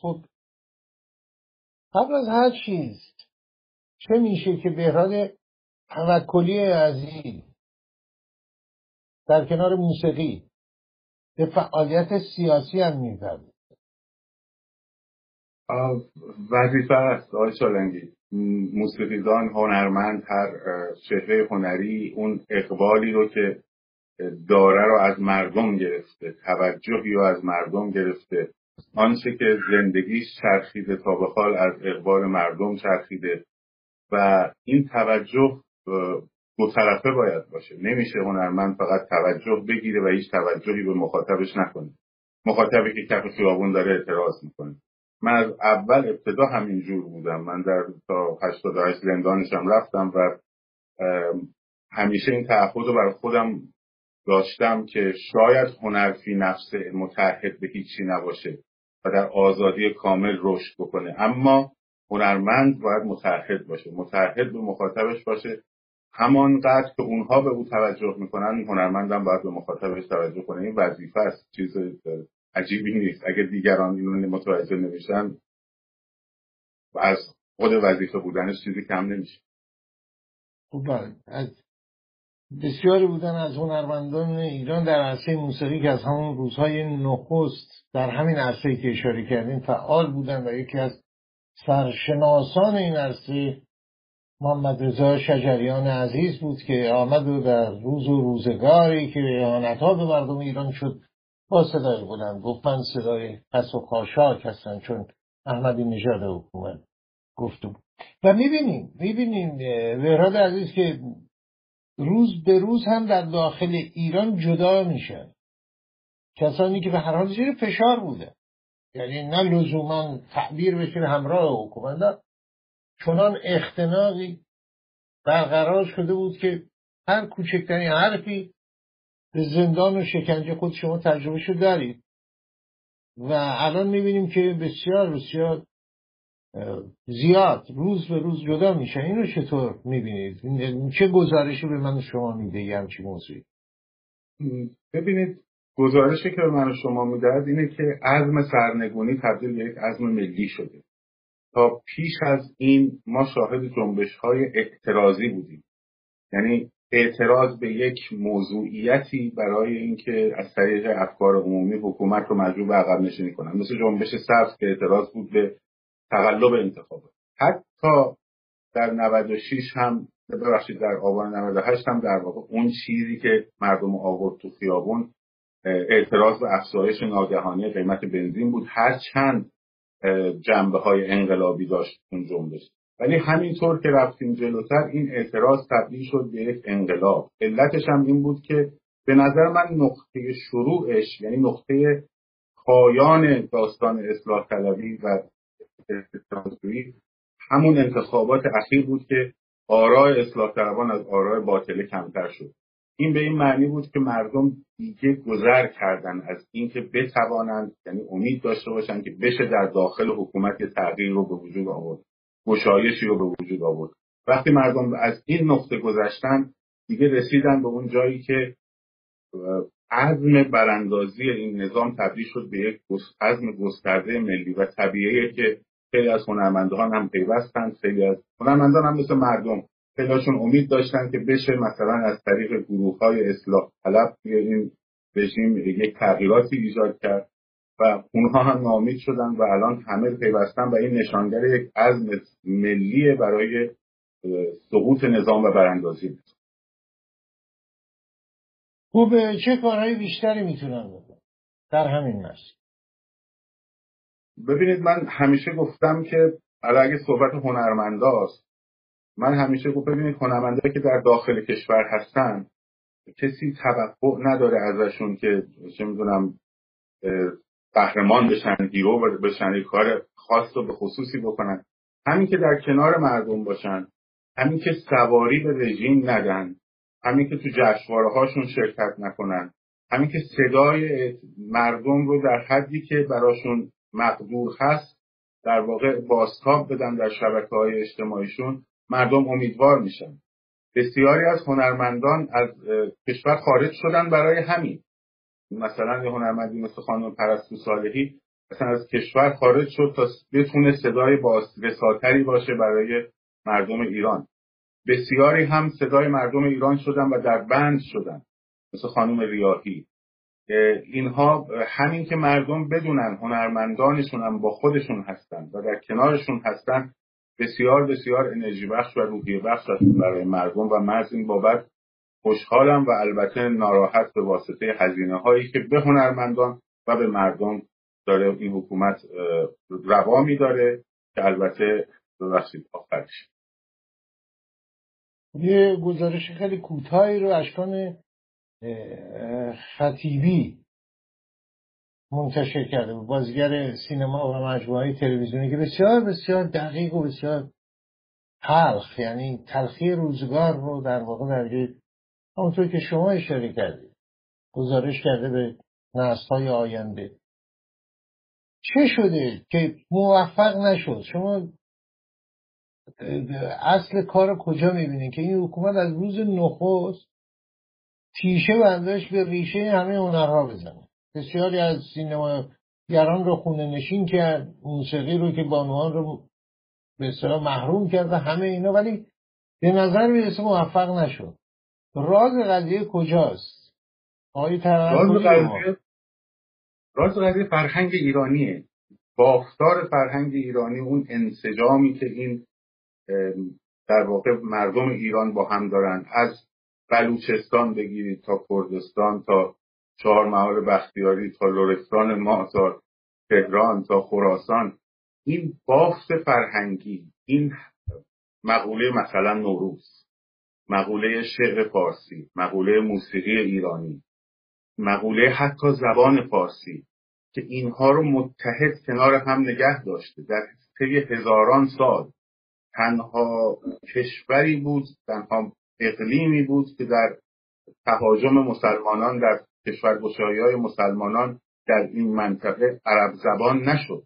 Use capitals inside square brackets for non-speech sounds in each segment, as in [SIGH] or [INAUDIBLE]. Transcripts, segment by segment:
خب قبل از هر چیز چه میشه که بهراد توکلی عزیز در کنار موسیقی به فعالیت سیاسی هم میپرده وظیفه است آقای چالنگی موسیقیدان هنرمند هر چهره هنری اون اقبالی رو که داره رو از مردم گرفته توجهی رو از مردم گرفته. آنچه که زندگیش چرخیده تا به حال از اقبال مردم چرخیده و این توجه دو طرفه باید باشه. نمیشه هنرمند فقط توجه بگیره و هیچ توجهی به مخاطبش نکنه. مخاطبی که کف خیابون داره اعتراض می‌کنه. من از اول ابتدا همین جور بودم. من در تا 88 زندانشم رفتم و همیشه این تعهد رو برای خودم داشتم که شاید هنر فی نفس متحد به هیچی نباشه. در آزادی کامل رشد بکنه. اما هنرمند باید متحد باشه. متحد به مخاطبش باشه. همانقدر که اونها به او توجه می‌کنن هنرمندم باید به مخاطبش توجه کنه. این وظیفه است. چیز عجیبی نیست. اگه دیگران اینو متوجه نمیشن از خود وظیفه بودنش چیزی کم نمیشه. خوب از بسیاری بودن از هنرمندان ایران در عرصه موسیقی که از همون روزهای نخست در همین عرصه که اشاره کردیم فعال بودن و یکی از سرشناسان این عرصه محمد رضا شجریان عزیز بود که آمد و در روز و روزگاری که ها به مردم ایران شد با صدای بلند گفت من صدای پس و خاشاک هستن چون احمدی نژاد حکومت گفته بود. و می‌بینیم می‌بینیم وهراد عزیز که روز به روز هم در داخل ایران جدا میشن کسانی که به هر حال زیر فشار بوده. یعنی نه لزوما تعبیر بشه همراه حکومت چنان اختناقی برقرار شده بود که هر کوچکترین حرفی به زندان و شکنجه خود شما تجربه شد دارید. و الان می‌بینیم که بسیار بسیار زیاد روز به روز جدا میشه. اینو چطور می‌بینید؟ چه گزارشی به من شما میده یه همچی موضوعی؟ ببینید گزارشی که به من شما میده اینه که عزم سرنگونی تبدیل به یک عزم ملی شده. تا پیش از این ما شاهد جنبش های اعتراضی بودیم. یعنی اعتراض به یک موضوعیتی برای اینکه از طریق افکار عمومی حکومت رو مجبور به عقب نشینی کنن. مثل جنبش سبز که اعتراض بود به تقلب انتخابات حتی در 96 هم ببخشید در آبان 98 هم در واقع اون چیزی که مردم آورد تو خیابون اعتراض به افزایش ناگهانی قیمت بنزین بود. هر چند جنبه های انقلابی داشت اون جنبش. ولی همینطور که رفتیم جلوتر این اعتراض تبدیل شد به یک انقلاب. علتش هم این بود که به نظر من نقطه شروعش یعنی نقطه پایان داستان اصلاح طلبی و همون انتخابات اخیر بود که آرای اصلاح طلبان از آرای باطله کمتر شد. این به این معنی بود که مردم دیگه گذر کردن از اینکه بتوانند یعنی امید داشته باشند که بشه در داخل حکومت تغییر رو به وجود آورد گشایشی رو به وجود آورد. وقتی مردم از این نقطه گذشتن دیگه رسیدن به اون جایی که عزم براندازی این نظام تبدیل شد به یک عزم گسترده ملی و طبیعیه که خیلی از هنرمندان هم پیوستند خیلی از هنرمندان هم مثل مردم خیلیشون امید داشتن که بشه مثلا از طریق گروه های اصلاح طلب این رژیم یک تغییراتی ایجاد کرد و اونها هم نامید شدن و الان همه پیوستن و این نشانگر یک عزم ملی برای سقوط نظام و براندازی. بود خوب چه کارهای بیشتری می‌تونن بکنن در همین مسیر ببینید من همیشه گفتم که اگه صحبت هنرمنداست من همیشه گفت ببینید هنرمندایی که در داخل کشور هستن کسی توقع نداره ازشون که چه می‌دونم قهرمان بشن هیرو بشن یک کار خاص رو به خصوصی بکنن. همین که در کنار مردم باشن همین که سواری به رژیم ندن. همین که تو جشنواره هاشون شرکت نکنن. همین که صدای مردم رو در حدی که براشون مقدور هست در واقع باستاب بدن در شبکه های اجتماعیشون مردم امیدوار میشن. بسیاری از هنرمندان از کشور خارج شدن برای همین. مثلا یه هنرمندی مثل خانم پرستو صالحی اصلا از کشور خارج شد تا بتونه صدای رساتری باشه برای مردم ایران. بسیاری هم صدای مردم ایران شدن و در بند شدن مثل خانم ریاهی. اینها همین که مردم بدونن هنرمندانشون هم با خودشون هستن و در کنارشون هستن بسیار بسیار انرژی بخش و روحیه بخش برای مردم و من از این بابت خوشحالم و البته ناراحت به واسطه هزینه هایی که به هنرمندان و به مردم داره این حکومت روا میداره که البته ببخشید آخرش. یه گزارش خیلی کوتاهی رو اشکان خطیبی منتشر کرده بود. بازیگر سینما و مجموعه تلویزیونی که بسیار بسیار دقیق و بسیار تلخ یعنی تلخی روزگار رو در واقع در همونطور که شما اشاره کردید گزارش کرده به های آینده. چه شده که موفق نشد؟ شما اصل کار کجا می‌بینید که این حکومت از روز نخست تیشه برداشت به ریشه همه هنرها بزنه. بسیاری از سینماگران رو خونه نشین کرد موسیقی رو که بانوان رو به اصطلاح محروم کرد و همه اینا ولی به نظر می‌رسه موفق نشد. راز قضیه کجاست؟ آقای راز قضیه راز قضیه فرهنگ ایرانیه. بافتار فرهنگ ایرانی اون انسجامی که این در واقع مردم ایران با هم دارن. از بلوچستان بگیرید تا کردستان تا چهار محال بختیاری تا لرستان ما تا تهران تا خراسان. این بافت فرهنگی این مقوله مثلا نوروز مقوله شعر فارسی مقوله موسیقی ایرانی مقوله حتی زبان فارسی که اینها رو متحد کنار هم نگه داشته. در طی هزاران سال تنها کشوری بود تنها اقلیمی بود که در تهاجم مسلمانان در کشورگشایی های مسلمانان در این منطقه عرب زبان نشد.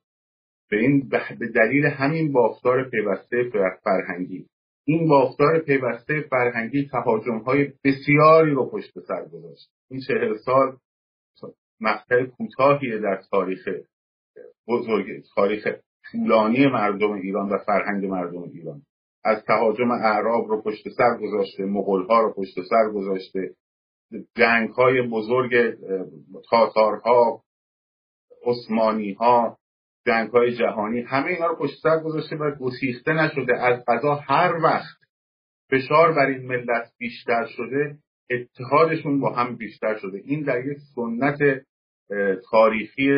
به این به دلیل همین بافتار پیوسته فرهنگی. این بافتار پیوسته فرهنگی تهاجم های بسیاری رو پشت سر گذاشت. این چهل سال مقطع کوتاهی در تاریخ بزرگ تاریخ طولانی مردم ایران و فرهنگ مردم ایران. از تهاجم اعراب رو پشت سر گذاشته مغول ها رو پشت سر گذاشته. جنگ های بزرگ تاتارها عثمانی ها جنگ های جهانی همه اینا رو پشت سر گذاشته و گسیخته نشده. از قضا هر وقت فشار بر این ملت بیشتر شده اتحادشون با هم بیشتر شده. این در یک سنت تاریخی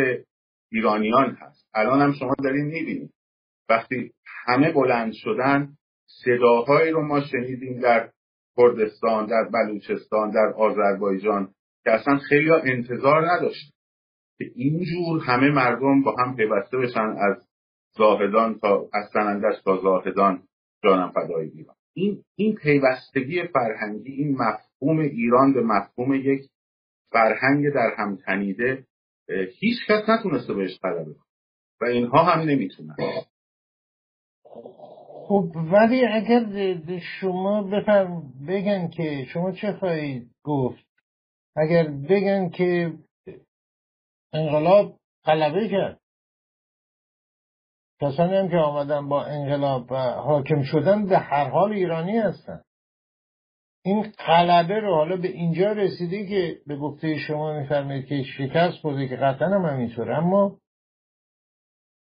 ایرانیان هست. الان هم شما دارین می‌بینید. وقتی همه بلند شدن صداهایی رو ما شنیدیم در کردستان در بلوچستان در آذربایجان که اصلا خیلی انتظار نداشت که اینجور همه مردم با هم پیوسته بشن از زاهدان تا از سنندش تا زاهدان جانم فدای ایران. این این پیوستگی فرهنگی این مفهوم ایران به مفهوم یک فرهنگ در هم تنیده هیچ کس نتونسته بهش غلبه و اینها هم نمی‌تونن. خب ولی اگر شما بفرم بگن که شما چه خواهید گفت؟ اگر بگن که انقلاب غلبه کرد. کسانی هم که آمدن با انقلاب و حاکم شدن به هر حال ایرانی هستن. این غلبه رو حالا به اینجا رسیده که به گفته شما میفرمایید که شکست بوده که قطعا هم همینطوره. اما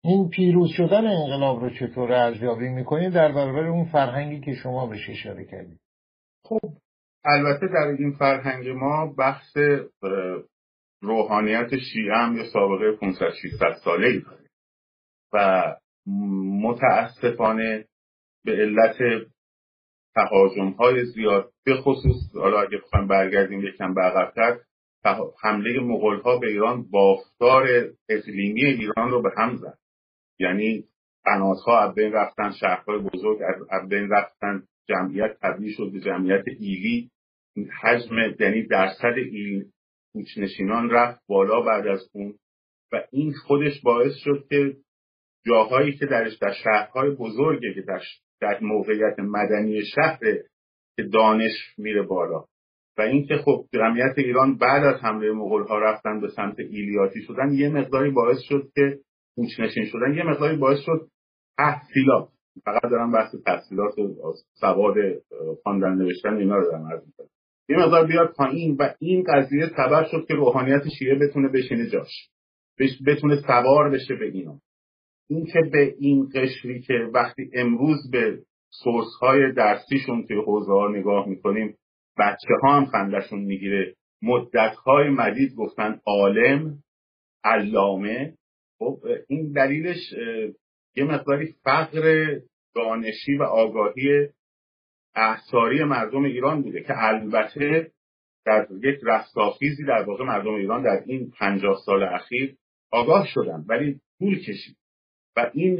این پیروز شدن انقلاب رو چطور ارزیابی می‌کنید در برابر اون فرهنگی که شما بهش اشاره کردید خب البته در این فرهنگ ما بحث روحانیت شیعه هم یه سابقه 500 600 ساله ای داره. و متاسفانه به علت تهاجم های زیاد به خصوص حالا اگه بخوایم برگردیم یکم عقبتر حمله مغول ها به ایران بافتار اقلیمی ایران رو به هم زد. یعنی قنات از بین رفتن شهرهای بزرگ از بین رفتن جمعیت تبدیل شد به جمعیت ایلی حجم یعنی درصد ایلی کوچنشینان رفت بالا بعد از اون و این خودش باعث شد که جاهایی که درش در شهرهای بزرگه که در, در موقعیت مدنی شهر که دانش میره بالا. و اینکه خب جمعیت ایران بعد از حمله مغول ها رفتن به سمت ایلیاتی شدن یه مقداری باعث شد که کوچنشین شدن یه مقداری باعث شد تحصیلات فقط دارم بحث تحصیلات و سواد خواندن نوشتن اینا رو دارم عرض یه مقدار بیاد پایین و این قضیه سبب شد که روحانیت شیعه بتونه بشینه جاش بتونه سوار بشه به اینا. این که به این قشری که وقتی امروز به سورس های درسیشون که حوزه ها نگاه می‌کنیم بچه ها هم خندشون می‌گیره. مدت های مدید گفتن عالم علامه. خب این دلیلش یه مقداری فقر دانشی و آگاهی احساری مردم ایران بوده که البته در یک رستاخیزی در واقع مردم ایران در این پنجاه سال اخیر آگاه شدن ولی طول کشید. و این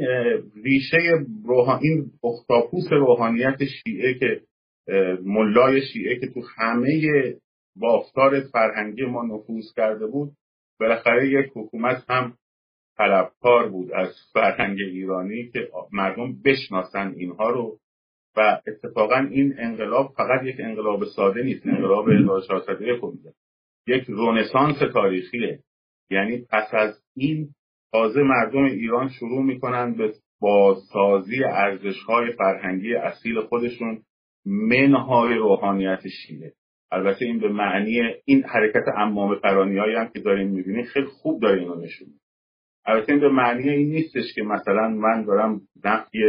ریشه روحان این اختاپوس روحانیت شیعه که ملای شیعه که تو همه بافتار فرهنگی ما نفوذ کرده بود بالاخره یک حکومت هم طلبکار بود از فرهنگ ایرانی که مردم بشناسن اینها رو و اتفاقا این انقلاب فقط یک انقلاب ساده نیست انقلاب 1401 یک رونسانس تاریخیه. یعنی پس از این تازه مردم ایران شروع می‌کنن به بازسازی ارزشهای فرهنگی اصیل خودشون منهای روحانیت شیعه. البته این به معنی این حرکت امام فرانی هم که داریم می‌بینیم خیلی خوب داره اینو نشون البته این به معنی این نیستش که مثلا من دارم نفی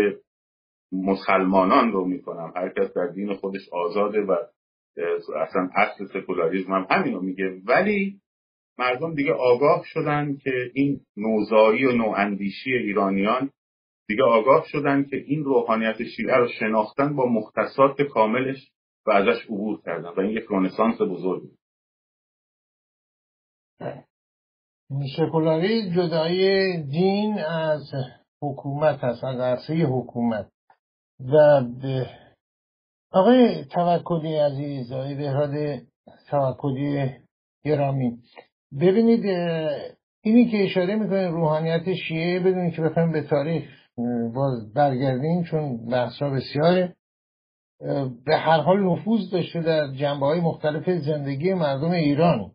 مسلمانان رو می‌کنم. هر کس در دین خودش آزاده و اصلا اصل سکولاریزم هم همین رو میگه. ولی مردم دیگه آگاه شدن که این نوزایی و نواندیشی ایرانیان دیگه آگاه شدن که این روحانیت شیعه رو شناختن با مختصات کاملش و ازش عبور کردن و این یک رونسانس بزرگی سکولاری جدای دین از حکومت هست از عرصه حکومت. و آقای توکلی عزیز آقای بهراد توکلی گرامی ببینید اینی که اشاره می‌کنه روحانیت شیعه بدونید که بخوایم به تاریخ باز برگردیم چون بحثا بسیاره. به هر حال نفوذ داشته در جنبه های مختلف زندگی مردم ایران.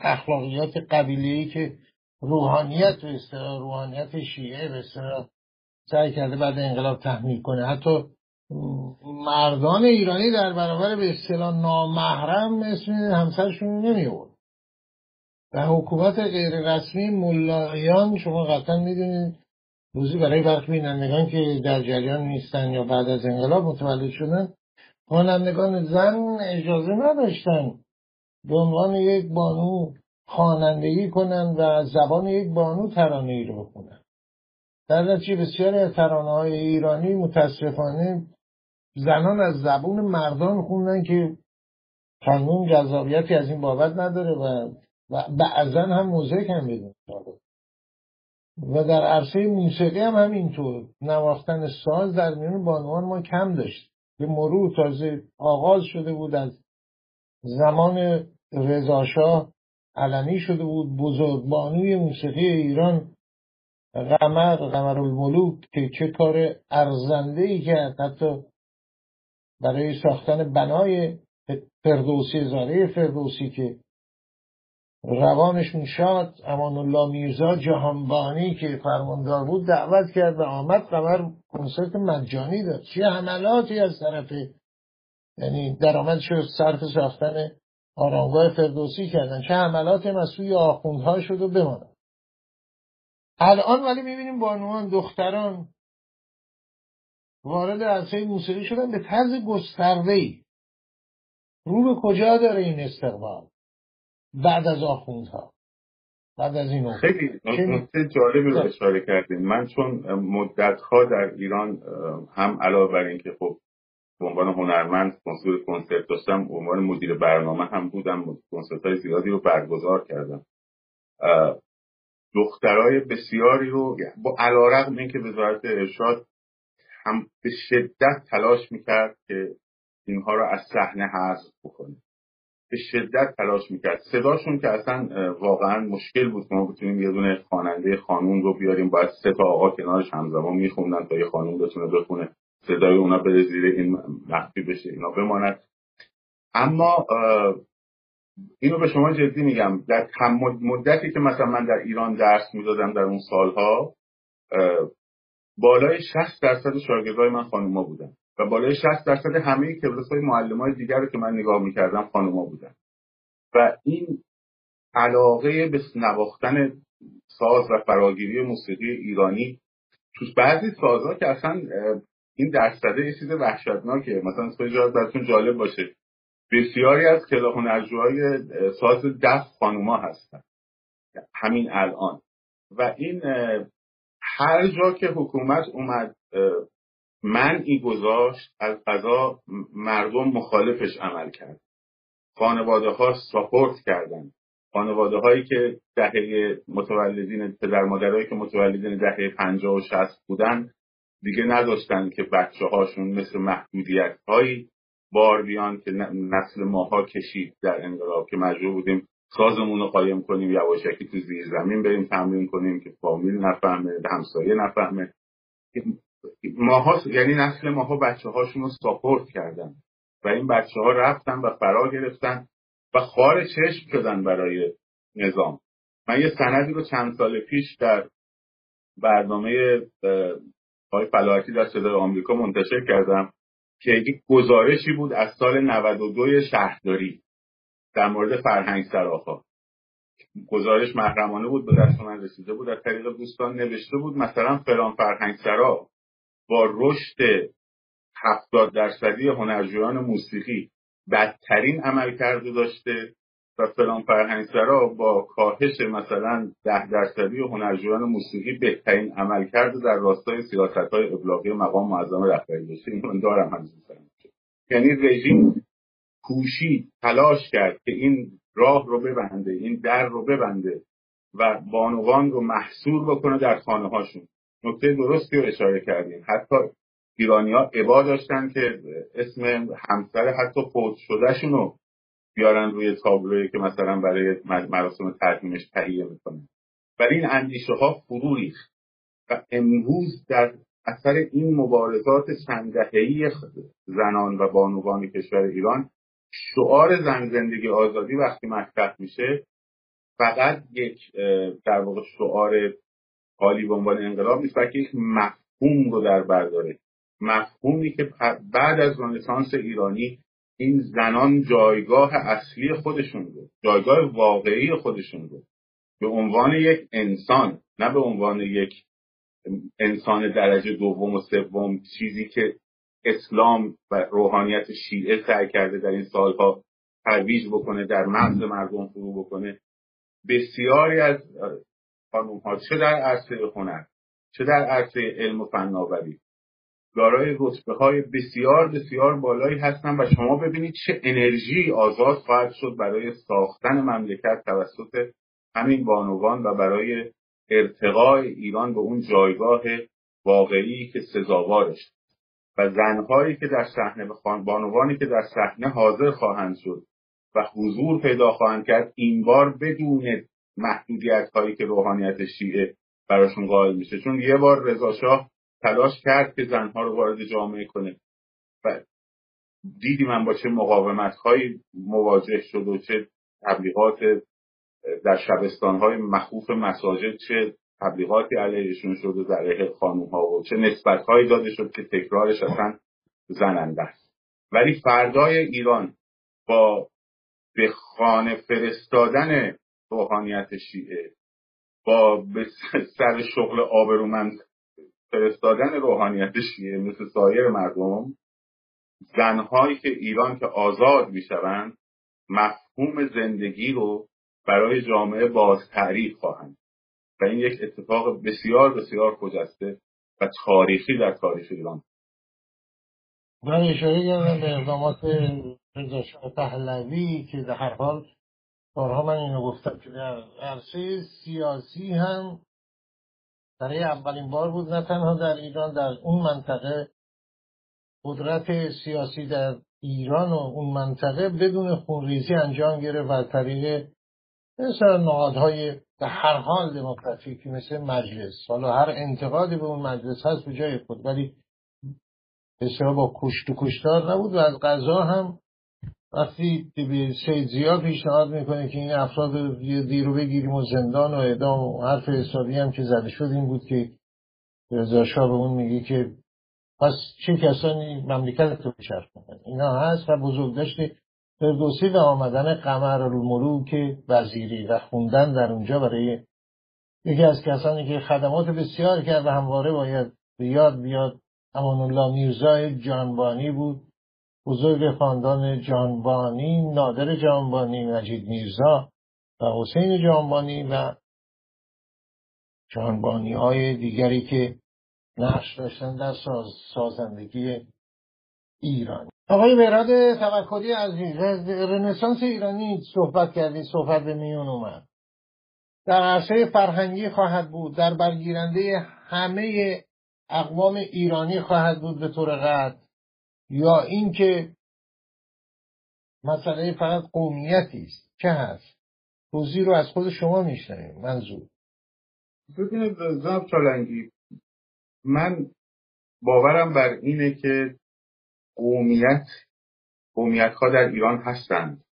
اخلاقیات قبیله که روحانیت به اصطلاح روحانیت شیعه به اصطلاح سعی کرده بعد انقلاب تحمیل کنه. حتی مردان ایرانی در برابر به اصطلاح نامحرم اسم همسرشون نمی و حکومت غیر رسمی ملایان شما قطعا می‌دونید روزی برای برخی بینندگان که در جریان نیستن یا بعد از انقلاب متولد شدن خوانندگان زن اجازه نداشتن به عنوان یک بانو خوانندگی کنند و زبان یک بانو ترانه ای رو بخونن. در نتیجه بسیاری از ترانه های ایرانی متاسفانه زنان از زبون مردان خوندن که قانون جذابیتی از این بابت نداره و و بعضا هم موزیک هم بدون و در عرصه موسیقی هم همینطور. نواختن ساز در میون بانوان ما کم داشت. به مرور تازه آغاز شده بود از زمان رضاشاه. علنی شده بود. بزرگ بانوی موسیقی ایران. قمر قمر الملوک که چه کار ارزنده ای کرد. حتی برای ساختن بنای فردوسی زاره فردوسی که روانشون شاد امان الله میرزا جهانبانی که فرماندار بود دعوت کرد و آمد قمر کنسرت مجانی داد. چه حملاتی از طرف یعنی درآمد شد صرف ساختن آرامگاه فردوسی کردن. چه حملاتی از سوی آخوندها شد و بماند. الان ولی می‌بینیم بانوان دختران وارد عرصه موسیقی شدن به طرز گسترده ای رو به کجا داره این استقبال؟ بعد از آخوندها بعد از این خیلی نکته جالبی رو اشاره کردیم من چون مدتها در ایران هم علاوه بر اینکه خب به عنوان هنرمند کنسول کنسرت داشتم به عنوان مدیر برنامه هم بودم. کنسرت های زیادی رو برگزار کردم. دخترای بسیاری رو با علا اینکه وزارت ارشاد هم به شدت تلاش می‌کرد که اینها رو از صحنه حذف بکنه. به شدت تلاش می‌کرد. صداشون که اصلا واقعا مشکل بود ما بتونیم یه دونه خواننده خانوم رو بیاریم. باید سه تا آقا کنارش همزمان میخوندن تا یه خانوم بتونه بخونه. صدای اونا بره زیر این مخفی بشه اینا بماند اما اینو به شما جدی میگم. در مدتی که مثلا من در ایران درس می‌دادم در اون سالها بالای 60 درصد شاگردای من خانوما بودن. و بالای 60 درصد همه کلاس های معلم های دیگر رو که من نگاه می‌کردم خانوما بودن. و این علاقه به نواختن ساز و فراگیری موسیقی ایرانی تو بعضی سازها که اصلا این درصده یه چیز وحشتناکه. مثلا خیلی براتون جالب باشه. بسیاری از کلا هنرجوهای ساز دست خانوما هستن. همین الان. و این هر جا که حکومت اومد منعی گذاشت از قضا مردم مخالفش عمل کرد. خانواده ها ساپورت کردن خانواده هایی که دهه متولدین پدر مادرهایی که متولدین دهه پنجاه و شست بودن دیگه نداشتن که بچه هاشون مثل محدودیت هایی بار بیان که نسل ماها کشید در انقلاب که مجبور بودیم سازمون رو قایم کنیم یواشکی تو زیر زمین بریم تمرین کنیم که فامیل نفهمه همسایه نفهمه. ماها یعنی نسل ماها بچه هاشون رو ساپورت کردن و این بچه ها رفتن و فرا گرفتن و خار چشم شدن برای نظام. من یه سندی رو چند سال پیش در برنامه های فلاحتی در صدای آمریکا منتشر کردم که یک گزارشی بود از سال 92 شهرداری در مورد فرهنگ سراها گزارش محرمانه بود به دست من رسیده بود از طریق دوستان نوشته بود مثلا فلان فرهنگ سرا با رشد هفتاد درصدی هنرجویان موسیقی بدترین عمل کرده داشته و فلان فرهنگسرا با کاهش مثلا ده درصدی هنرجویان موسیقی بهترین عمل کرده در راستای سیاست های ابلاغی مقام معظم رهبری داشته. این دارم هم یعنی رژیم کوشی تلاش کرد که این راه رو ببنده این در رو ببنده و بانوان رو محصور بکنه در خانه هاشون نکته درستی رو اشاره کردیم. حتی ایرانی ها عبا داشتن که اسم همسر حتی فوت شدهشون رو بیارن روی تابلوی که مثلا برای مراسم ترکیمش تهیه می‌کنن. ولی این اندیشه ها فرو و امروز در اثر این مبارزات چند زنان و بانوان کشور ایران شعار زن زندگی آزادی وقتی مطرح میشه فقط یک در واقع شعار حالی به عنوان انقلاب نیست بلکه یک مفهوم رو در برداره مفهومی که بعد از رنسانس ایرانی این زنان جایگاه اصلی خودشون رو جایگاه واقعی خودشون رو به عنوان یک انسان نه به عنوان یک انسان درجه دوم و سوم چیزی که اسلام و روحانیت شیعه سعی کرده در این سالها ترویج بکنه در مغز مردم فرو بکنه. بسیاری از خانوم ها چه در عرصه هنر چه در عرصه علم و فناوری. دارای رتبه های بسیار بسیار بالایی هستن و شما ببینید چه انرژی آزاد خواهد شد برای ساختن مملکت توسط همین بانوان و برای ارتقای ایران به اون جایگاه واقعی که سزاوارش. و زنهایی که در صحنه بانوانی که در صحنه حاضر خواهند شد و حضور پیدا خواهند کرد این بار بدون محدودیت هایی که روحانیت شیعه براشون قائل میشه. چون یه بار رضا شاه تلاش کرد که زنها رو وارد جامعه کنه. و دیدی من با چه مقاومت هایی مواجه شد و چه تبلیغات در شبستان های مخوف مساجد چه تبلیغاتی علیهشون شد و در ها و چه نسبت هایی داده شد که تکرارش اصلا زننده است. ولی فردای ایران با به خانه فرستادن روحانیت شیعه با سر شغل آبرومند فرستادن روحانیت شیعه مثل سایر مردم زنهایی که ایران که آزاد می‌شوند مفهوم زندگی رو برای جامعه باز تعریف خواهند. و این یک اتفاق بسیار بسیار خجسته و تاریخی در تاریخ ایران. من اشاره کردم به اقدامات رضا پهلوی که در هر حال بارها من اینو گفتم که در عرصه سیاسی هم برای اولین بار بود نه تنها در ایران در اون منطقه قدرت سیاسی در ایران و اون منطقه بدون خونریزی انجام گرفت و طریق مثل نهادهای به هر حال دموکراتیکی مثل مجلس. حالا هر انتقادی به اون مجلس هست به جای خود ولی بسیار با کشت و کشتار نبود و از غذا هم وقتی به سید زیاد پیشنهاد می‌کنه که این افراد دیرو بگیریم و زندان و اعدام و حرف حسابی هم که زده شد این بود که رضا شاه به اون میگه که پس چه کسانی مملکت رو بچرخونن اینا هست و بزرگ داشته. فردوسی و آمدن قمر الملوک وزیری و خوندن در اونجا برای یکی از کسانی که خدمات بسیار کرد و همواره باید به یاد بیاد. امان الله میرزای جانبانی بود. بزرگ خاندان جانبانی نادر جانبانی مجید میرزا و حسین جانبانی و جانبانی های دیگری که نقش داشتن در سازندگی ایران آقای مراد توکلی عزیز از رنسانس ایرانی صحبت کردید صحبت به میون اومد. در عرصه فرهنگی خواهد بود در برگیرنده همه اقوام ایرانی خواهد بود به طور قطع. یا اینکه مسئله فقط قومیتی است. چه هست؟ توضیح رو از خود شما میشنویم. منظور. ببینید جناب چالنگی من باورم بر اینه که قومیت قومیت ها در ایران هستند.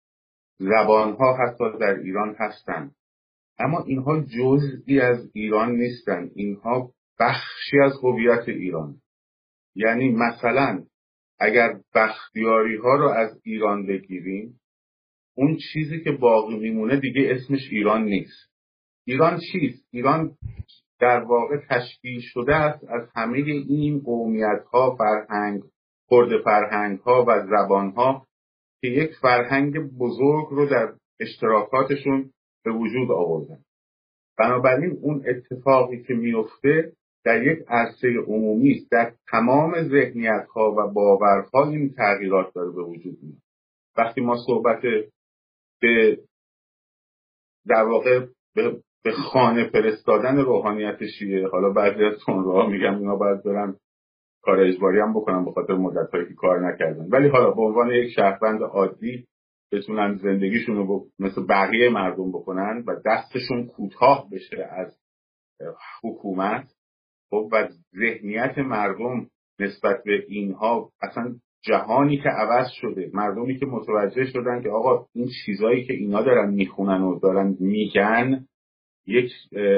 زبان ها حتی در ایران هستند. اما اینها جزئی از ایران نیستند. اینها بخشی از هویت ایران. یعنی مثلا اگر بختیاری ها رو از ایران بگیریم اون چیزی که باقی میمونه دیگه اسمش ایران نیست ایران چیست؟ ایران در واقع تشکیل شده است از همه این قومیت ها فرهنگ خرد فرهنگ ها و زبان ها که یک فرهنگ بزرگ رو در اشتراکاتشون به وجود آوردن بنابراین اون اتفاقی که میفته در یک عرصه عمومی است. در تمام ذهنیت ها و باورها این تغییرات داره به وجود میاد. وقتی ما صحبت به در واقع به, به خانه فرستادن روحانیت شیعه حالا بعضی از تون میگم اینا باید برن کار اجباری هم بکنن به خاطر مدت هایی که کار نکردن. ولی حالا به عنوان یک شهروند عادی بتونن زندگیشون رو مثل بقیه مردم بکنن و دستشون کوتاه بشه از حکومت خب و ذهنیت مردم نسبت به اینها اصلا جهانی که عوض شده مردمی که متوجه شدن که آقا این چیزایی که اینا دارن می‌خونن و دارن میگن یک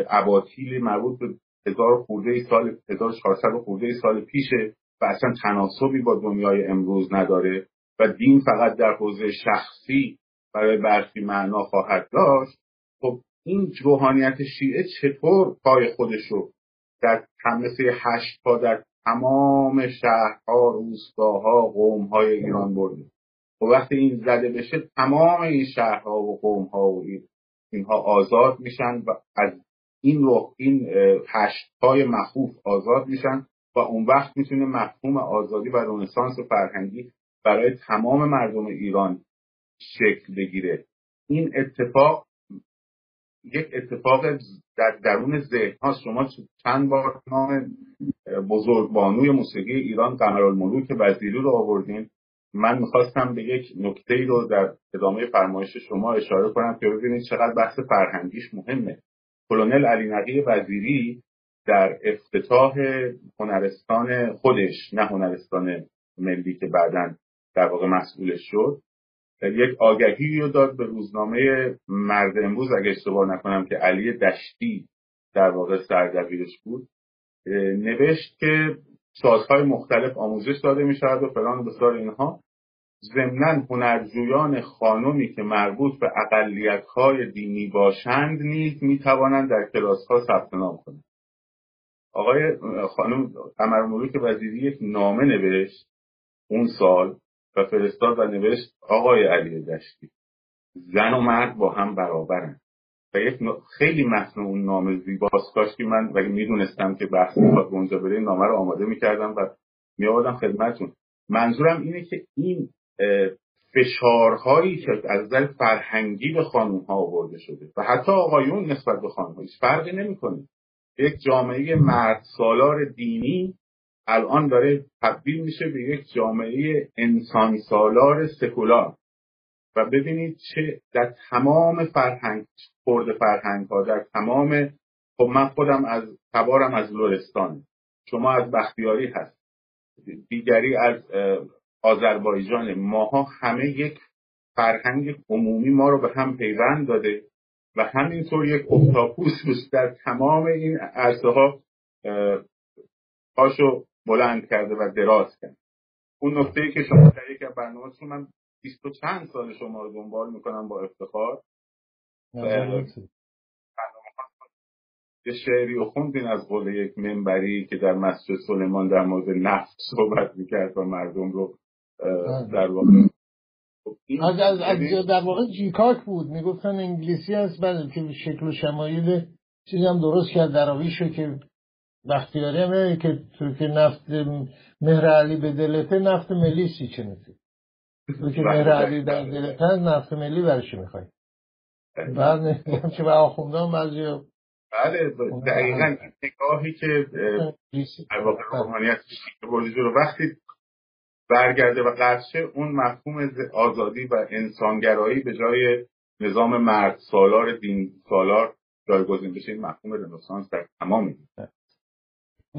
اباطیل مربوط به هزار خورده سال 1400 خورده سال پیشه و اصلا تناسبی با دنیای امروز نداره و دین فقط در حوزه شخصی برای برخی معنا خواهد داشت. خب این روحانیت شیعه چطور پای خودش رو در مثل هشت پا در تمام شهرها روستاها قومهای ایران برده. و وقتی این زده بشه تمام این شهرها و قومها و اینها آزاد میشن و از این رو این هشت پای مخوف آزاد میشن و اون وقت می‌تونه مفهوم آزادی و رنسانس فرهنگی برای تمام مردم ایران شکل بگیره. این اتفاق یک اتفاق در درون ذهن هاست. شما چند بار نام بزرگبانوی موسیقی ایران قمرالملوک وزیری رو آوردین. من می‌خواستم به یک نکته ای رو در ادامه فرمایش شما اشاره کنم که ببینید چقدر بحث فرهنگیش مهمه. کلونل علی نقی وزیری در افتتاح هنرستان خودش نه هنرستان ملی که بعدا در واقع مسئولش شد. یک آگهی رو داد به روزنامه مرد امروز اگه اشتباه نکنم که علی دشتی در واقع سردبیرش بود. نوشت که سازهای مختلف آموزش داده می شود و فلان بسار اینها. ضمنا هنرجویان خانمی که مربوط به اقلیت های دینی باشند نیز می توانند در کلاس ها ثبت نام کنند. آقای خانم قمر که وزیری یک نامه نوشت اون سال و فرستاد و نوشت آقای علی دشتی زن و مرد با هم برابرن. و یک خیلی متن اون نامه زیباست کاش که من ولی می‌دونستم که بحث می‌خواد اونجا بره نامه رو آماده می‌کردم و میآوردم خدمتتون. منظورم اینه که این فشارهایی که از نظر فرهنگی به خانوم ها آورده شده و حتی آقایون نسبت به خانوم هایش فرقی نمی‌کنه. یک جامعه مرد سالار دینی الان داره تبدیل میشه به یک جامعه انسان سالار سکولار. و ببینید چه در تمام فرهنگ خورد فرهنگ ها در تمام خب من خودم از تبارم از لورستان شما از بختیاری هست. دیگری از آذربایجان. ماها همه یک فرهنگ عمومی ما رو به هم پیوند داده و همینطور یک اختاپوس [LAUGHS] در تمام این عرصه ها پاشو بلند کرده و دراز کرد اون نکته که شما در یک برنامه من بیست و چند سال شما رو دنبال می‌کنم با افتخار. یه شعری و خوندین از قول یک منبری که در مسجد سلیمان در مورد نفت صحبت می‌کرد و مردم رو بله. در واقع خب از, از, از در واقع جیکاک بود. می‌گفتن انگلیسی هست بعد که شکل و شمایل چیزی هم درست کرد دراویشو که بختیاری هم که تو که نفت مهر علی به دلته نفت ملی سی چه تو که مهر علی در دلته نفت ملی برشی می‌خوای؟ بعد نمی‌دونم که به آخونده هم بعضی بله دقیقا نگاهی که در واقع روحانیت رو وقتی برگرده و قرشه اون مفهوم آزادی و انسانگرایی به جای نظام مرد سالار دین سالار جایگزین بشه این مفهوم رنسانس در تمام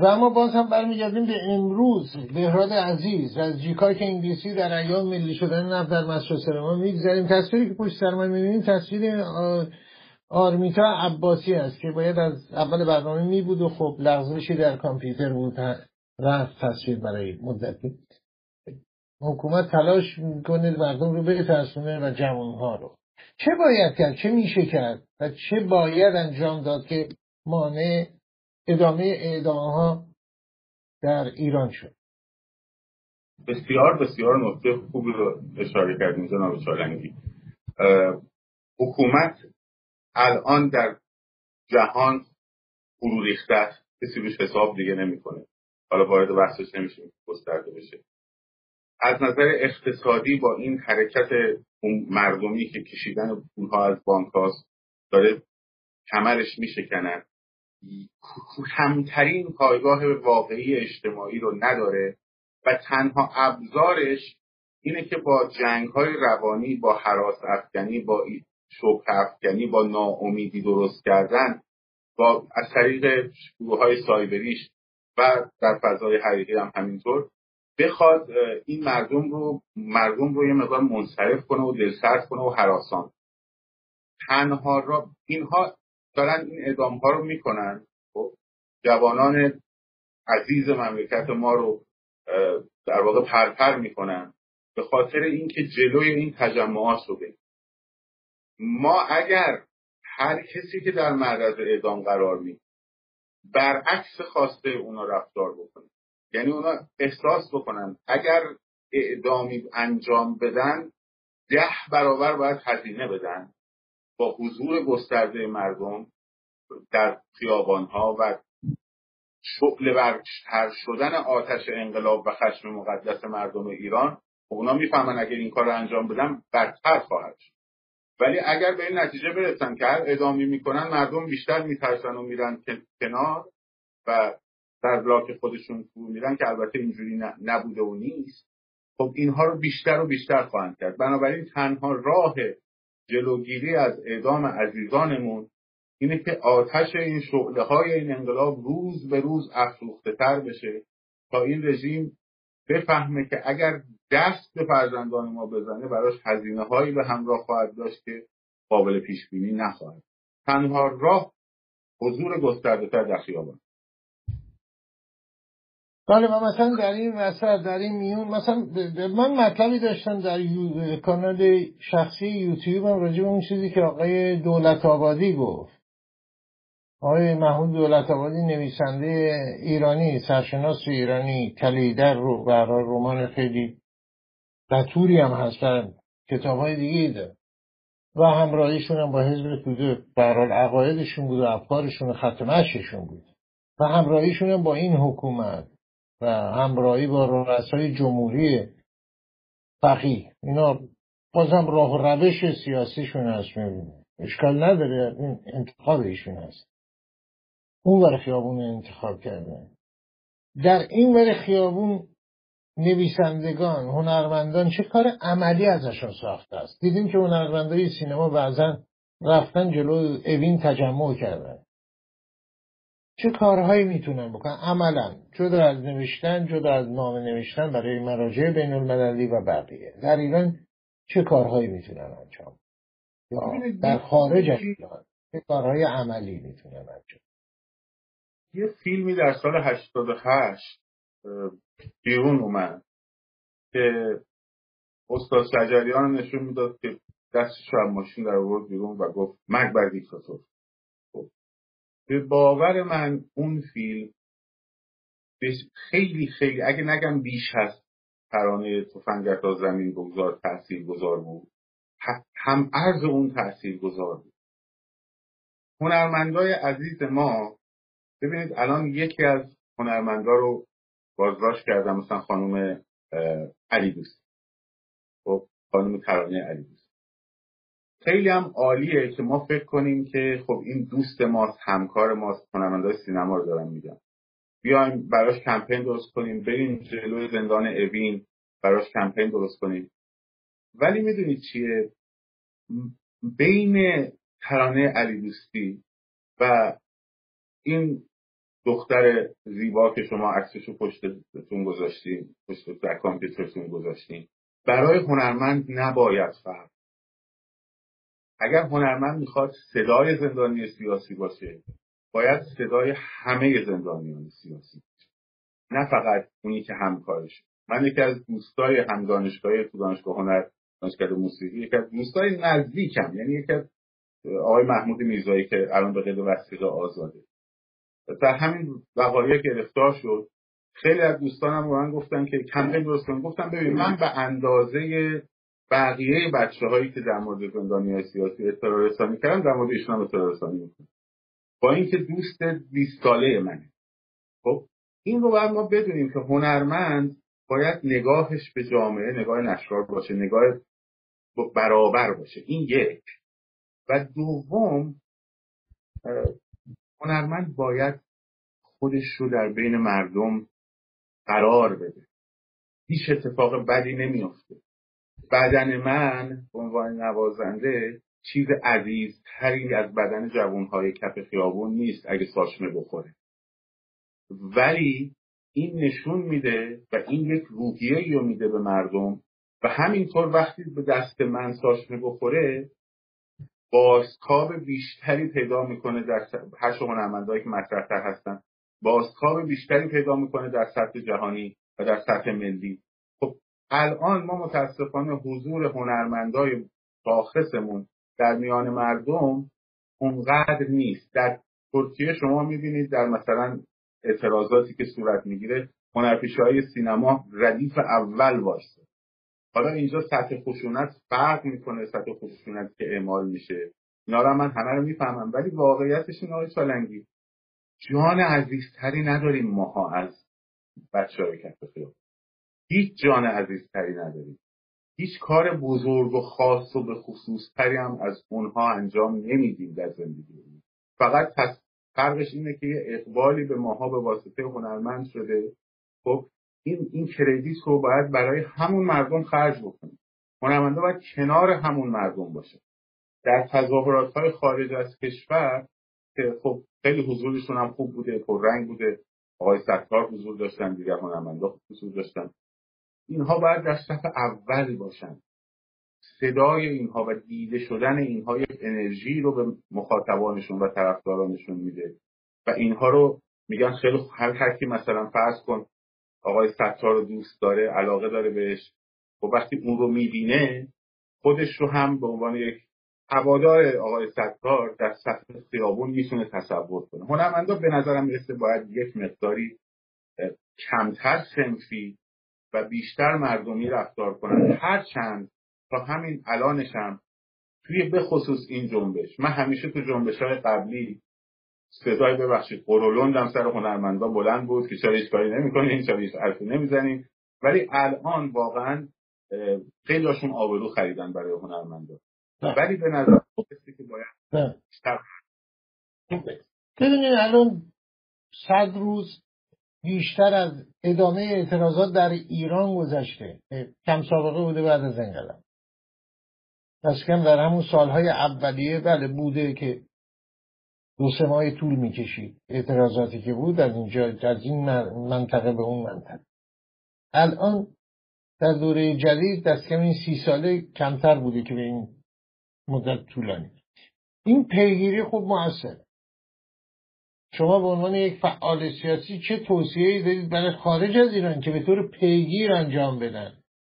و اما باز هم برمیگردیم به امروز بهراد عزیز از جیکای که انگلیسی در ایام ملی شدن نفت در مسجد سلمان می‌گذاریم تصویری که پشت سر ما می‌بینیم تصویر آرمیتا عباسی است که باید از اول برنامه می بود و خب لغزشی در کامپیوتر بود رفت تصویر برای مدتی. حکومت تلاش می‌کنه مردم رو بترسونه و جوانها رو. چه باید کرد؟ چه میشه کرد؟ و چه باید انجام داد که مانع ادامه اعدام ها در ایران شد. بسیار بسیار نکته خوبی رو اشاره کردیم جناب چالنگی. حکومت الان در جهان فرو ریخته کسی روش حساب دیگه نمی‌کنه. حالا وارد بحثش نمیشه گسترده بشه. از نظر اقتصادی با این حرکت مردمی که کشیدن پولها از بانک داره کمرش میشکنن کمترین پایگاه واقعی اجتماعی رو نداره و تنها ابزارش اینه که با جنگ های روانی با حراس افغانی با شبه افغانی با ناامیدی درست کردن با از طریق گروه های سایبریش و در فضای حقیقی هم همینطور بخواد این مردم رو مردم رو یه مقدار منصرف کنه و دلسرد کنه و حراسان. تنها را اینها دارن این ادام ها رو می‌کنن. خب جوانان عزیز مملکت ما رو در واقع پرپر می‌کنن به خاطر اینکه جلوی این تجمعات رو بگیرن ما اگر هر کسی که در معرض اعدام قرار می برعکس خواسته اونا رفتار بکنه. یعنی اونا احساس بکنن اگر اعدامی انجام بدن ده برابر باید هزینه بدن. با حضور گسترده مردم در خیابانها و شعل برتر شدن آتش انقلاب و خشم مقدس مردم ایران اونا می‌فهمن اگر این کار رو انجام بدن بدتر خواهد شد. ولی اگر به این نتیجه برسن که هر ادامی می‌کنن مردم بیشتر میترسن و میرن کنار و در بلاک خودشون فرو میرن که البته اینجوری نبوده و نیست. خب اینها رو بیشتر و بیشتر خواهند کرد. بنابراین تنها راه جلوگیری از اعدام عزیزانمون اینه که آتش این شعله های این انقلاب روز به روز افروخته تر بشه تا این رژیم بفهمه که اگر دست به فرزندان ما بزنه براش هزینه هایی به همراه خواهد داشت که قابل پیش بینی نخواهد. تنها راه حضور گسترده تر در خیابان. بله و مثلا در این وسط در این میون مثلا من مطلبی داشتم در کانال شخصی یوتیوب هم راجع به اون چیزی که آقای دولت آبادی گفت. آقای محمود دولت آبادی نویسنده ایرانی سرشناس ایرانی کلیدر رو برای رمان خیلی بطوری هم هستن کتاب های دیگه ده و همراهیشون هم با حزب توده برحال عقایدشون بود و افکارشون و ختمششون بود. و همراهیشون هم با این حکومت و همراهی با رؤسای جمهوری فقیه. اینا بازم راه و روش سیاسیشون هست می‌بینه اشکال نداره این انتخاب ایشون هست. اون ور خیابون انتخاب کردن در این ور خیابون نویسندگان هنرمندان چه کار عملی ازشون ساخته است؟ دیدیم که هنرمندای سینما بعضا رفتن جلو اوین تجمع کردن. چه کارهایی می‌تونن بکنن؟ عملا جدا از نوشتن جدا از نامه نوشتن برای مراجع بین المللی و بقیه. در ایران چه کارهایی می‌تونن انجام یا در خارج از ایران چه کارهای عملی می‌تونن انجام یه فیلمی در سال 88 بیرون اومد که استاد شجریان نشون می‌داد که دستش رو ماشین در آورد بیرون و گفت مرگ بر دیکتاتور. به باور من اون فیلم خیلی خیلی اگه نگم بیش هست ترانه تفنگت تا زمین بگذار تاثیر گذار بود هم عرض اون تاثیر گذار بود. هنرمندای عزیز ما ببینید الان یکی از هنرمندا رو بازداشت کردم مثلا خانم علی دوست. خب خانم ترانه علی دوست. خیلی هم عالیه که ما فکر کنیم که خب این دوست ماست همکار ماست هنرمندای سینما رو دارم میگم بیایم براش کمپین درست کنیم بریم جلوی زندان اوین براش کمپین درست کنیم. ولی می‌دونید چیه؟ بین ترانه علی دوستی و این دختر زیبا که شما عکسشو پشتتون گذاشتین پشت در کامپیوترتون گذاشتین برای هنرمند نباید فرق اگر هنرمند می‌خواد صدای زندانی سیاسی باشه باید صدای همه زندانیان سیاسی نه فقط اونی که همکارش. من یکی از دوستای هم دانشگاه تو دانشگاه هنر دانشگاه موسیقی یکی از دوستای نزدیکم یعنی یکی از آقای محمود میرزایی که الان به قید وسیقه آزاده. در همین وقایع گرفتار شد خیلی از دوستانم به من گفتن که کمپین درست کنم گفتم ببین من به اندازه بقیه بچه هایی که در مورد زندانی سیاسی اطلاع رسانی کردم در مورد ایشون رسانی می‌کنم با اینکه دوست 20 ساله منه. خب این رو باید ما بدونیم که هنرمند باید نگاهش به جامعه نگاه نشرار باشه نگاه برابر باشه. این یک. و دوم هنرمند باید خودش رو در بین مردم قرار بده. هیچ اتفاق بدی نمیافته. بدن من به عنوان نوازنده چیز عزیزتری از بدن جوانهای کف خیابون نیست اگه ساشمه بخوره. ولی این نشون میده و این یک روحیه رو میده به مردم و همینطور وقتی به دست من ساشمه بخوره بازتاب بیشتری پیدا می‌کنه در هر هنرمندهایی که مطرحتر هستن بازتاب بیشتری پیدا می‌کنه در سطح جهانی و در سطح ملی. الان ما متاسفانه حضور هنرمندای شاخصمون در میان مردم اونقدر نیست. در ترکیه شما می‌بینید در مثلا اعتراضاتی که صورت می‌گیره هنرپیشه سینما ردیف اول واسه حالا اینجا سطح خشونت فرق می‌کنه سطح خشونت که اعمال میشه. اینا من همه رو می‌فهمم ولی واقعیتش این آقای جان عزیزتری نداریم ماها از بچه های کف هیچ جان عزیزتری نداریم هیچ کار بزرگ و خاص و به خصوص تری هم از اونها انجام نمیدیم در زندگی فقط فرقش اینه که یه اقبالی به ماها به واسطه هنرمند شده. خب این این کردیت رو باید برای همون مردم خرج بکنیم هنرمنده باید کنار همون مردم باشه. در تظاهرات های خارج از کشور که خب خیلی حضورشون هم خوب بوده پررنگ بوده. آقای ستار حضور داشتن دیگر هنرمنده حضور داشتن. اینها باید در صف اول باشن. صدای اینها و دیده شدن اینها یک انرژی رو به مخاطبانشون و طرفدارانشون میده. و اینها رو میگن خیلی هر هر مثلا فرض کن آقای ستار رو دوست داره علاقه داره بهش. و وقتی اون رو می‌بینه خودش رو هم به عنوان یک هوادار آقای ستار در سطح خیابون می‌تونه تصور کنه. هنرمندا به نظرم می‌رسه باید یک مقداری کمتر سنفی و بیشتر مردمی رفتار کنن هر چند تا همین الانش هم توی به خصوص این جنبش. من همیشه تو جنبش های قبلی صدای ببخشید قرولندم سر هنرمندا بلند بود که چرا هیچ کاری نمی‌کنین چرا هیچ حرفی نمی‌زنین. ولی الان واقعا خیلیشون آبرو خریدن برای هنرمندا. ولی به نظر که باید ببینید الان صد روز بیشتر از ادامه اعتراضات در ایران گذشته. کم سابقه بوده بعد از انقلاب. دست کم در همون سالهای اولیه بله بوده که دو سه ماه طول می‌کشید اعتراضاتی که بود. از اینجا از این منطقه به اون منطقه. الان در دوره جدید دست کم این سی ساله کمتر بوده که به این مدت طولانی. این پیگیری خوب موثر شما به عنوان یک فعال سیاسی چه توصیه‌ای دارید برای خارج از ایران که به طور پیگیر انجام بدن؟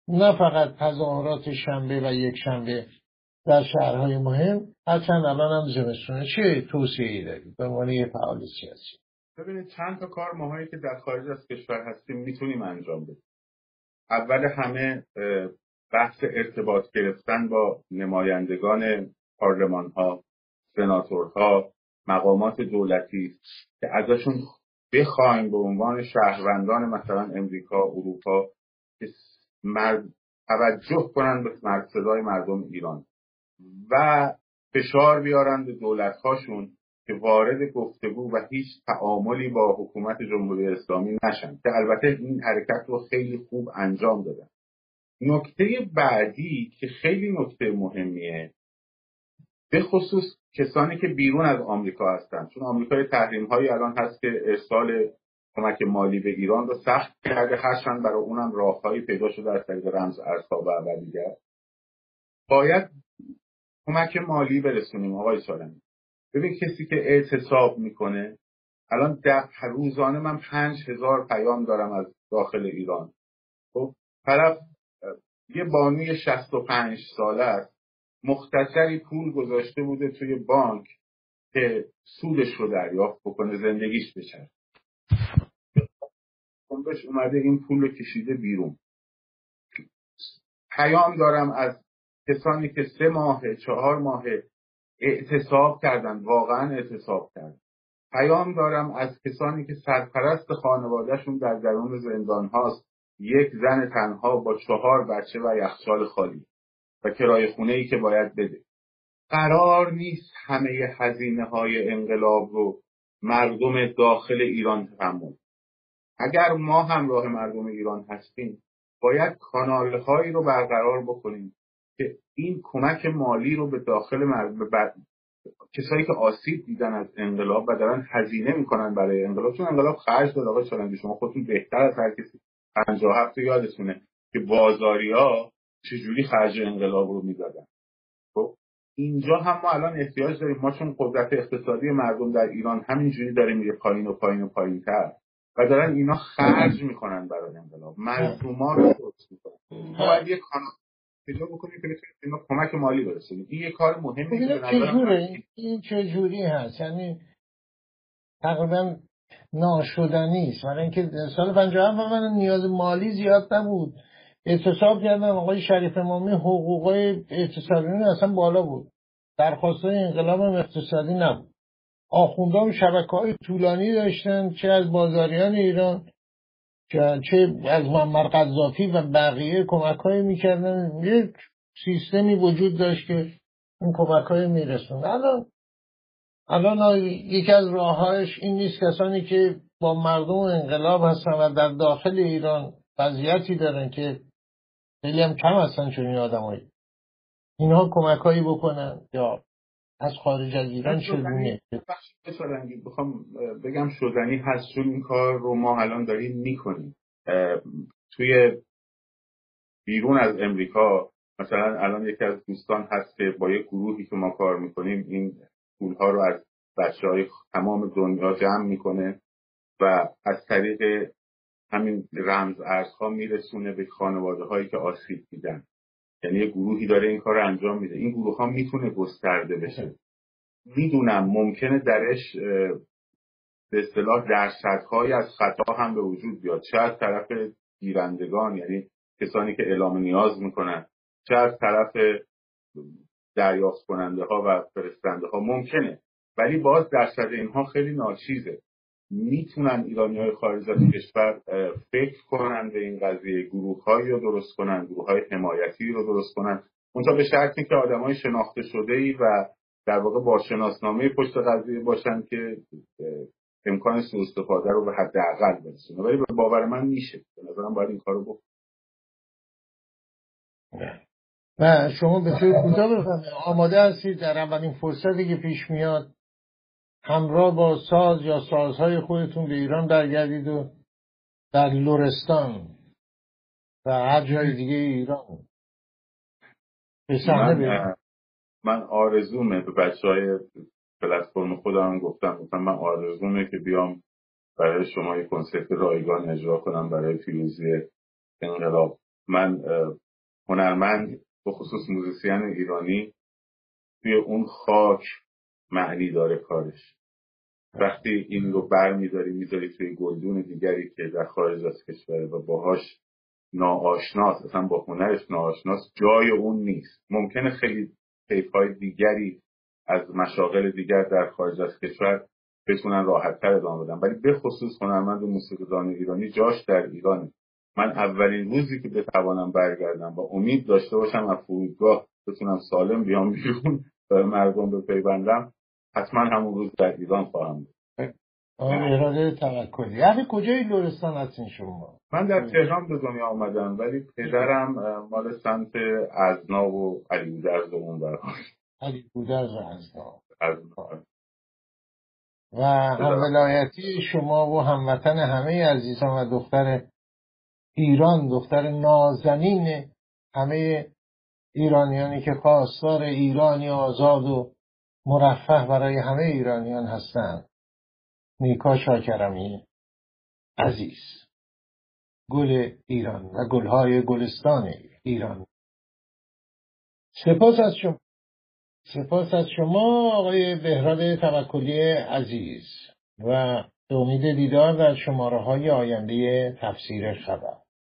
نه فقط تظاهرات شنبه و یک شنبه در شهرهای مهم هرچند الان هم زمستونه چه توصیه‌ای دارید به عنوان یک فعال سیاسی؟ ببینید چند تا کار ماهایی که در خارج از کشور هستیم می‌تونیم انجام بدیم. اول همه بحث ارتباط گرفتن با نمایندگان پارلمان ها سناتورها مقامات دولتی که ازشون بخوایم به عنوان شهروندان مثلا امریکا اروپا که مرد توجه کنند به صدای مردم ایران و فشار بیارند به دولت هاشون که وارد گفتگو و هیچ تعاملی با حکومت جمهوری اسلامی نشن. که البته این حرکت رو خیلی خوب انجام دادن. نکته بعدی که خیلی نکته مهمیه به خصوص کسانی که بیرون از آمریکا هستند چون آمریکا تحریم هایی الان هست که ارسال کمک مالی به ایران رو سخت کرده هرچند برای اونم راههایی پیدا شده از طریق رمز ارزها و دیگر باید کمک مالی برسونیم آقای سالمی. ببین کسی که اعتصاب می‌کنه الان در روزانه من پنج هزار پیام دارم از داخل ایران. خب طرف یه بانوی شست و پنج ساله است. مختصری پول گذاشته بوده توی بانک که سودش رو دریافت بکنه زندگیش بچرد بهش اومده این پول رو کشیده بیرون. پیام دارم از کسانی که سه ماه چهار ماه اعتصاب کردن واقعا اعتصاب کردن. پیام دارم از کسانی که سرپرست خانوادهشون در درون زندان هاست. یک زن تنها با چهار بچه و یخچال خالی. و کرایه خونه ای که باید بده. قرار نیست همه هزینه های انقلاب رو مردم داخل ایران تحمل. اگر ما همراه مردم ایران هستیم باید کانال هایی رو برقرار بکنیم که این کمک مالی رو به داخل مردم کسایی که آسیب دیدن از انقلاب و دارن هزینه می‌کنن برای انقلاب چون انقلاب خرج آقای چالنگی شما خودتون بهتر از هر کسی 57 یادتونه که بازاریا چجوری خرج انقلاب رو می‌دادن خب اینجا هم ما الان احتیاج داریم. ما چون قدرت اقتصادی مردم در ایران همینجوری داره میره پایین و پایین و پایین تر و دارن اینا خرج می‌کنن برای انقلاب. مردمان رو درست می‌کنن. باید یه کانال پیدا بکنیم که بتونیم اینا کمک مالی برسونیم. این یه کار مهمی که این چجوری هست؟ یعنی تقریبا ناشدنی است. برای اینکه سال 57 من نیاز مالی زیاد نبود. اعتصاب کردن آقای شریف امامی حقوقای اعتصابیون اصلا بالا بود درخواست انقلاب اقتصادی نبود. آخوندان شبکه های طولانی داشتن چه از بازاریان ایران چه از معمر قذافی و بقیه کمک های می‌کردن. یک سیستمی وجود داشت که این کمک های میرسون الان الان یکی از راههایش این نیست کسانی که با مردم انقلاب هستن و در داخل ایران وضعیتی دارن که خیلی هم کم هستن چون این آدمایی اینها کمک هایی بکنن یا از خارج از ایران چگونه بخوام بگم شدنی هست چون این کار رو ما الان داریم می‌کنیم. توی بیرون از امریکا مثلا الان یکی از دوستان هست که با یک گروهی که ما کار می‌کنیم این پولها رو از بچه های تمام دنیا جمع می‌کنه و از طریق همین رمز ارزها میرسونه به خانواده هایی که آسیب دیدن. یعنی یه گروهی داره این کار انجام میده. این گروه ها می‌تونه گسترده بشه. می‌دونم ممکنه درش به اصطلاح درصدهایی از خطا هم به وجود بیاد. چه از طرف گیرندگان یعنی کسانی که اعلام نیاز می‌کنن چه از طرف دریافت کننده ها و فرستنده ها ممکنه. ولی باز درصد اینها خیلی ناچیزه. می‌تونن ایرانی های خارج از کشور فکر کنن به این قضیه گروه هایی رو درست کنن گروه های حمایتی رو درست کنن. اونجا به شرطی که آدم های شناخته شده ای و در واقع با شناسنامه پشت قضیه باشن که امکان سوء استفاده رو به حداقل برسونه. ولی به باور من میشه. به نظرم باید این کارو بکنم و شما به طور کوتاه آماده هستید؟ در اولین فرصتی که پیش میاد همراه با ساز یا سازهای خودتون به ایران برگردید و در لورستان و هر جای دیگه ایران به من, من آرزومه به بچه های پلتفرم خودم گفتم گفتم من آرزومه که بیام برای شما یک کنسرت رایگان اجرا کنم برای فیروزی انقلاب. من هنرمند به خصوص موزیسین ایرانی توی اون خاک معنی داره کارش. وقتی این رو بر میداری می‌ذاری توی گلدون دیگری که در خارج از کشوره و باهاش ناآشناس اصلا با هنرش ناآشناس جای اون نیست. ممکنه خیلی های دیگری از مشاغل دیگر در خارج از کشور بتونن راحتتر ادامه بدن. ولی به خصوص هنرمند و موسیقیدان ایرانی جاش در ایرانه من اولین روزی که بتوانم برگردم و امید داشته باشم از فرودگاه بتونم سالم بیام بیرون به مردم بپیوندم حتما همون روز در ایران خواهم بود. اراده توکلی. یعنی کجای لورستان هستین شما؟ من در تهران به دنیا آمدم ولی پدرم مال سمت ازنا و علی بودرز و اون برای علی بودرز و ازنا. و هم ولایتی شما و هموطن همه عزیزان و دختر ایران دختر نازنین همه ایرانیانی که خواستار ایرانی آزاد و مرفه برای همه ایرانیان هستند. نیکا شاکرمی عزیز. گل ایران و گلهای گلستان ایران. سپاس از شما. سپاس از شما آقای بهراد توکلی عزیز. و به امید دیدار در شماره های آینده تفسیر خبر.